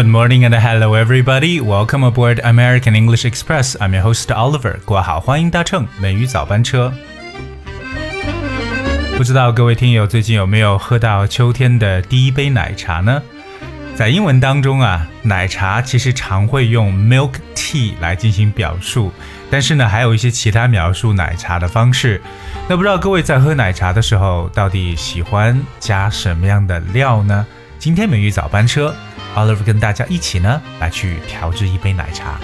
Good morning and hello everybody. Welcome aboard American English Express. I'm your host Oliver. 过好，欢迎搭乘美语早班车。不知道各位听友最近有没有喝到秋天的第一杯奶茶呢？在英文当中啊，奶茶其实常会用 milk tea 来进行表述，但是呢，还有一些其他描述奶茶的方式。那不知道各位在喝奶茶的时候，到底喜欢加什么样的料呢？今天美语早班车。Oliver 跟大家一起呢，来去调制一杯奶茶。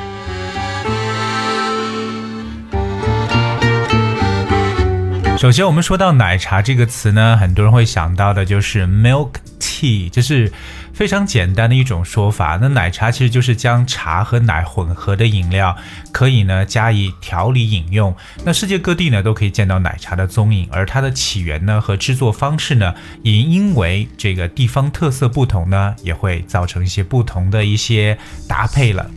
首先，我们说到奶茶这个词呢，很多人会想到的就是 milk tea，这是非常简单的一种说法。那奶茶其实就是将茶和奶混合的饮料，可以呢加以调理饮用。那世界各地呢都可以见到奶茶的踪影，而它的起源呢和制作方式呢，也因为这个地方特色不同呢，也会造成一些不同的一些搭配了。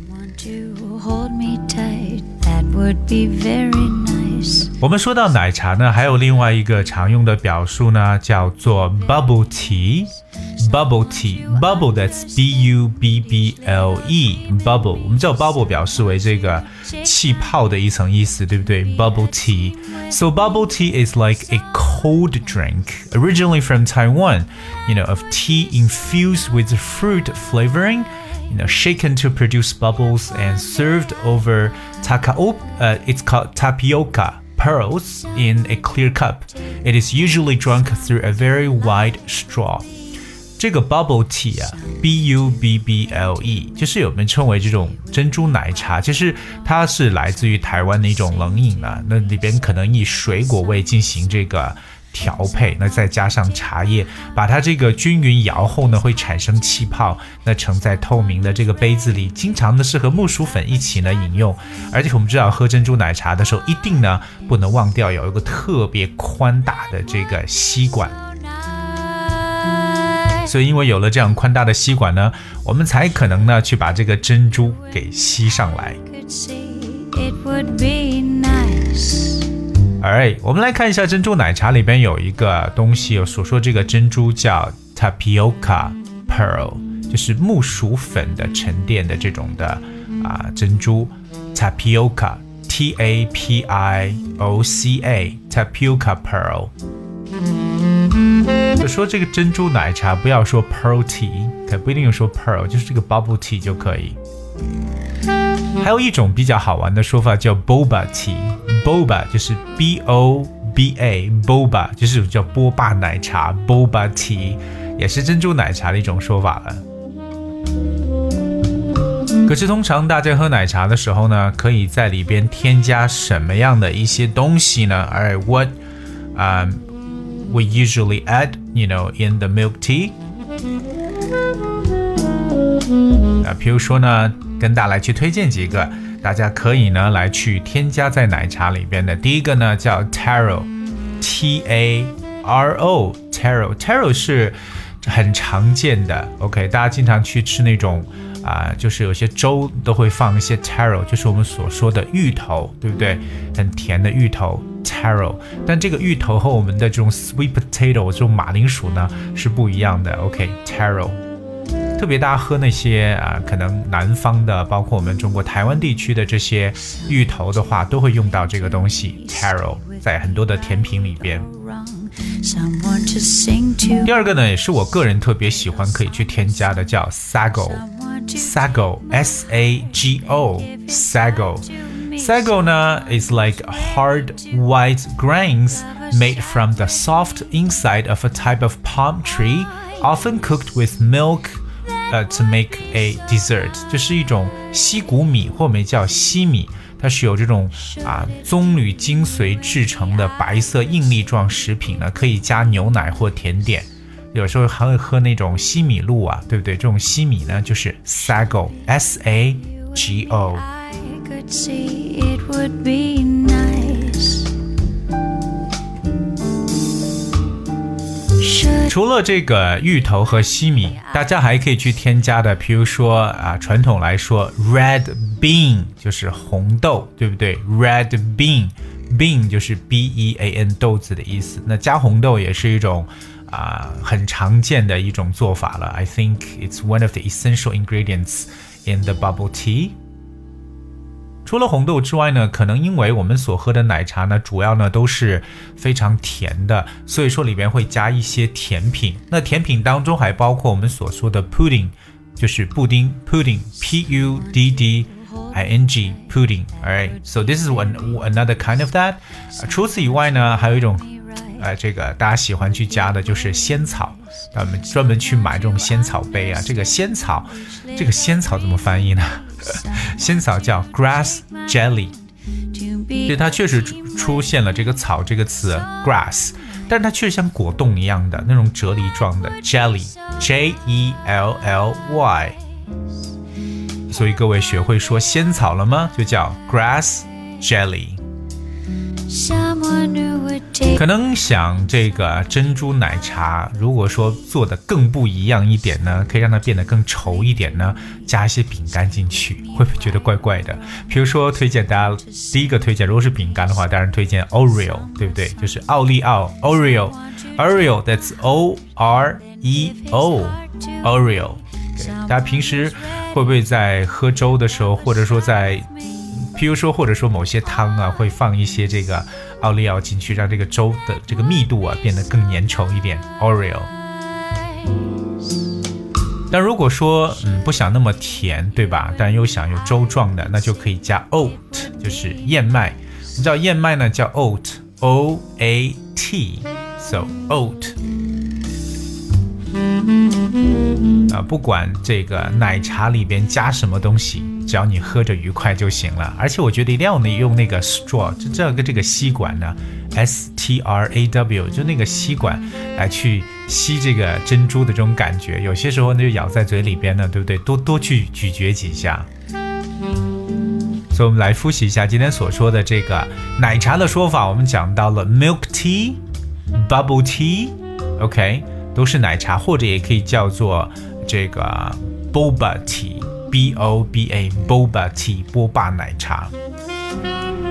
我们说到奶茶呢，还有另外一个常用的表述呢，叫做 bubble tea。bubble tea，bubble that's b u b b l e，bubble，我们知道 bubble 表示为这个气泡的一层意思，对不对？bubble tea。So bubble tea is like a cold drink originally from Taiwan, you know, of tea infused with fruit flavoring you know, shaken to produce bubbles and served over takao. Uh, it's called tapioca pearls in a clear cup. It is usually drunk through a very wide straw. 这个 bubble tea 啊，b u b b l e，就是我们称为这种珍珠奶茶，其实它是来自于台湾的一种冷饮啊。那里边可能以水果味进行这个 调配，那再加上茶叶，把它这个均匀摇后呢，会产生气泡，那盛在透明的这个杯子里，经常呢是和木薯粉一起呢饮用。而且我们知道喝珍珠奶茶的时候，一定呢不能忘掉有一个特别宽大的这个吸管。所以因为有了这样宽大的吸管呢，我们才可能呢去把这个珍珠给吸上来。Alright，我们来看一下珍珠奶茶里边有一个东西，所说这个珍珠叫 tapioca pearl，就是木薯粉的沉淀的这种的啊珍珠 tapioca t a p i o c a tapioca pearl。就说这个珍珠奶茶不要说 pearl tea，可不一定说 pearl，就是这个 bubble tea 就可以。还有一种比较好玩的说法叫 boba tea boba，就是 b o b a boba，就是叫波霸奶茶 boba tea，也是珍珠奶茶的一种说法了。可是通常大家喝奶茶的时候呢，可以在里边添加什么样的一些东西呢？Alright, what, um, we usually add, you know, in the milk tea. 啊、比如说呢，跟大家来去推荐几个。大家可以呢来去添加在奶茶里边的。第一个呢叫 taro，T A R O，taro，taro 是很常见的。OK，大家经常去吃那种啊，就是有些粥都会放一些 taro，就是我们所说的芋头，对不对？很甜的芋头 taro。但这个芋头和我们的这种 sweet potato 这种马铃薯呢是不一样的。OK，taro。特别大家喝那些啊，可能南方的，包括我们中国台湾地区的这些芋头的话，都会用到这个东西 taro，在很多的甜品里边。第二个呢，也是我个人特别喜欢可以去添加的，叫 sago，sago，s a g o，sago，sago 呢 is like hard white grains made from the soft inside of a type of palm tree, often cooked with milk. 呃，to make a dessert，就是一种西谷米，或我们叫西米，它是有这种啊棕榈精髓制成的白色硬粒状食品呢，可以加牛奶或甜点，有时候还会喝那种西米露啊，对不对？这种西米呢，就是 sago，s a g o。除了这个芋头和西米，大家还可以去添加的，比如说啊，传统来说，red bean 就是红豆，对不对？red bean，bean 就是 b e a n 豆子的意思。那加红豆也是一种啊、很常见的一种做法了。I think it's one of the essential ingredients in the bubble tea. 除了红豆之外呢，可能因为我们所喝的奶茶呢，主要呢都是非常甜的，所以说里边会加一些甜品。那甜品当中还包括我们所说的 pudding，就是布丁 pudding，p u d d i n g pudding，alright，so this is one another kind of that。除此以外呢，还有一种。呃，这个大家喜欢去加的就是仙草，我们专门去买这种仙草杯啊。这个仙草，这个仙草怎么翻译呢？仙草叫 grass jelly，对，它确实出现了这个草这个词 grass，但是它确实像果冻一样的那种啫喱状的 jelly，j e l l y。所以各位学会说仙草了吗？就叫 grass jelly。可能想这个珍珠奶茶，如果说做的更不一样一点呢，可以让它变得更稠一点呢，加一些饼干进去，会不会觉得怪怪的？比如说推荐大家第一个推荐，如果是饼干的话，当然推荐 Oreo，对不对？就是奥利奥 Oreo，Oreo，that's O R E O，Oreo。大家平时会不会在喝粥的时候，或者说在譬如说，或者说某些汤啊，会放一些这个奥利奥进去，让这个粥的这个密度啊变得更粘稠一点。Oreo。但如果说嗯不想那么甜，对吧？但又想有粥状的，那就可以加 oat，就是燕麦。你知道燕麦呢叫 oat，O A T，so oat。啊，不管这个奶茶里边加什么东西，只要你喝着愉快就行了。而且我觉得一定要你用那个 straw，就这个这个吸管呢，S T R A W，就那个吸管来去吸这个珍珠的这种感觉。有些时候呢，就咬在嘴里边呢，对不对？多多去咀嚼几下。所以，我们来复习一下今天所说的这个奶茶的说法。我们讲到了 milk tea，bubble tea，OK。都是奶茶，或者也可以叫做这个 boba B O B A boba tea 波霸奶茶。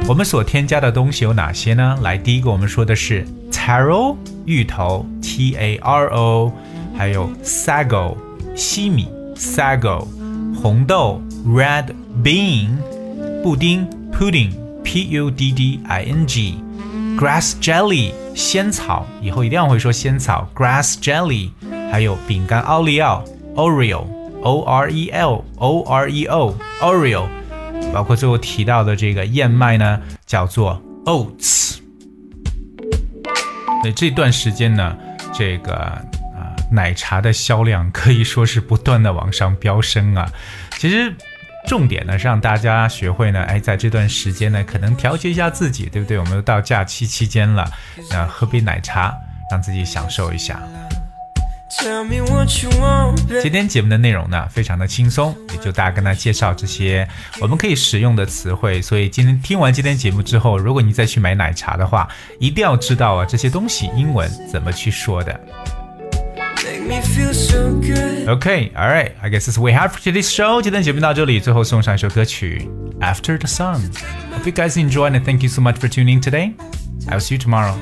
我们所添加的东西有哪些呢？来，第一个我们说的是 taro 芋头，t a r o，还有 sago 西米，sago 红豆，red bean 布丁，pudding，p u d d i n g。Grass jelly 仙草，以后一定要会说仙草。Grass jelly，还有饼干奥利奥 Oreo O R E L O R E O Oreo，包括最后提到的这个燕麦呢，叫做 oats。那这段时间呢，这个啊奶茶的销量可以说是不断的往上飙升啊。其实。重点呢让大家学会呢，哎，在这段时间呢，可能调节一下自己，对不对？我们又到假期期间了，那喝杯奶茶，让自己享受一下。今天节目的内容呢，非常的轻松，也就大家跟他介绍这些我们可以使用的词汇。所以今天听完今天节目之后，如果你再去买奶茶的话，一定要知道啊这些东西英文怎么去说的。Okay, all right. I guess that's what we have for today's show. 今天节目到这里，最后送上一首歌曲《After the Sun》。Hope you guys enjoyed and thank you so much for tuning today. I'll see you tomorrow.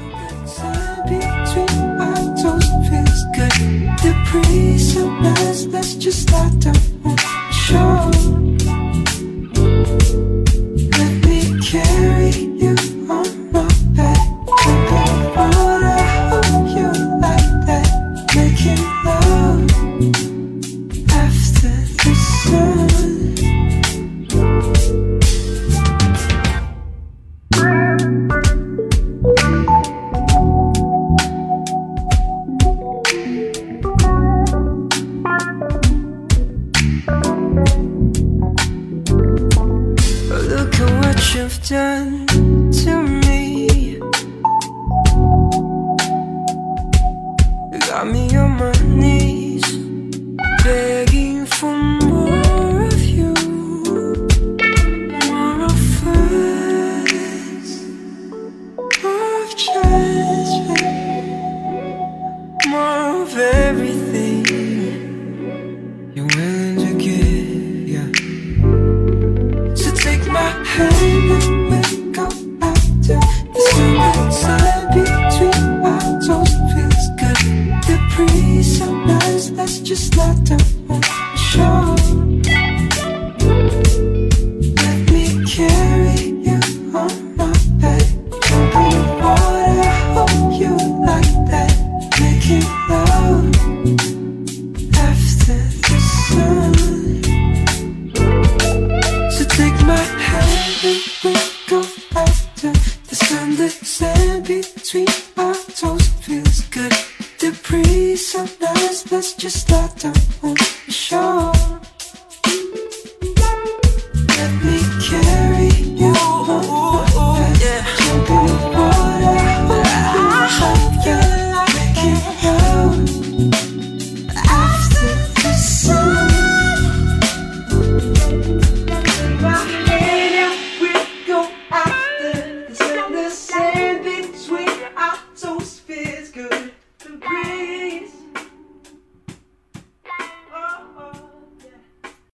caprice of us, let's just start our show. Just that's just not the shore. Let me carry you on my back. Jump in the water, hope you like that. Making love after the sun. So take my hand and we'll go after the sun. The sand between chao.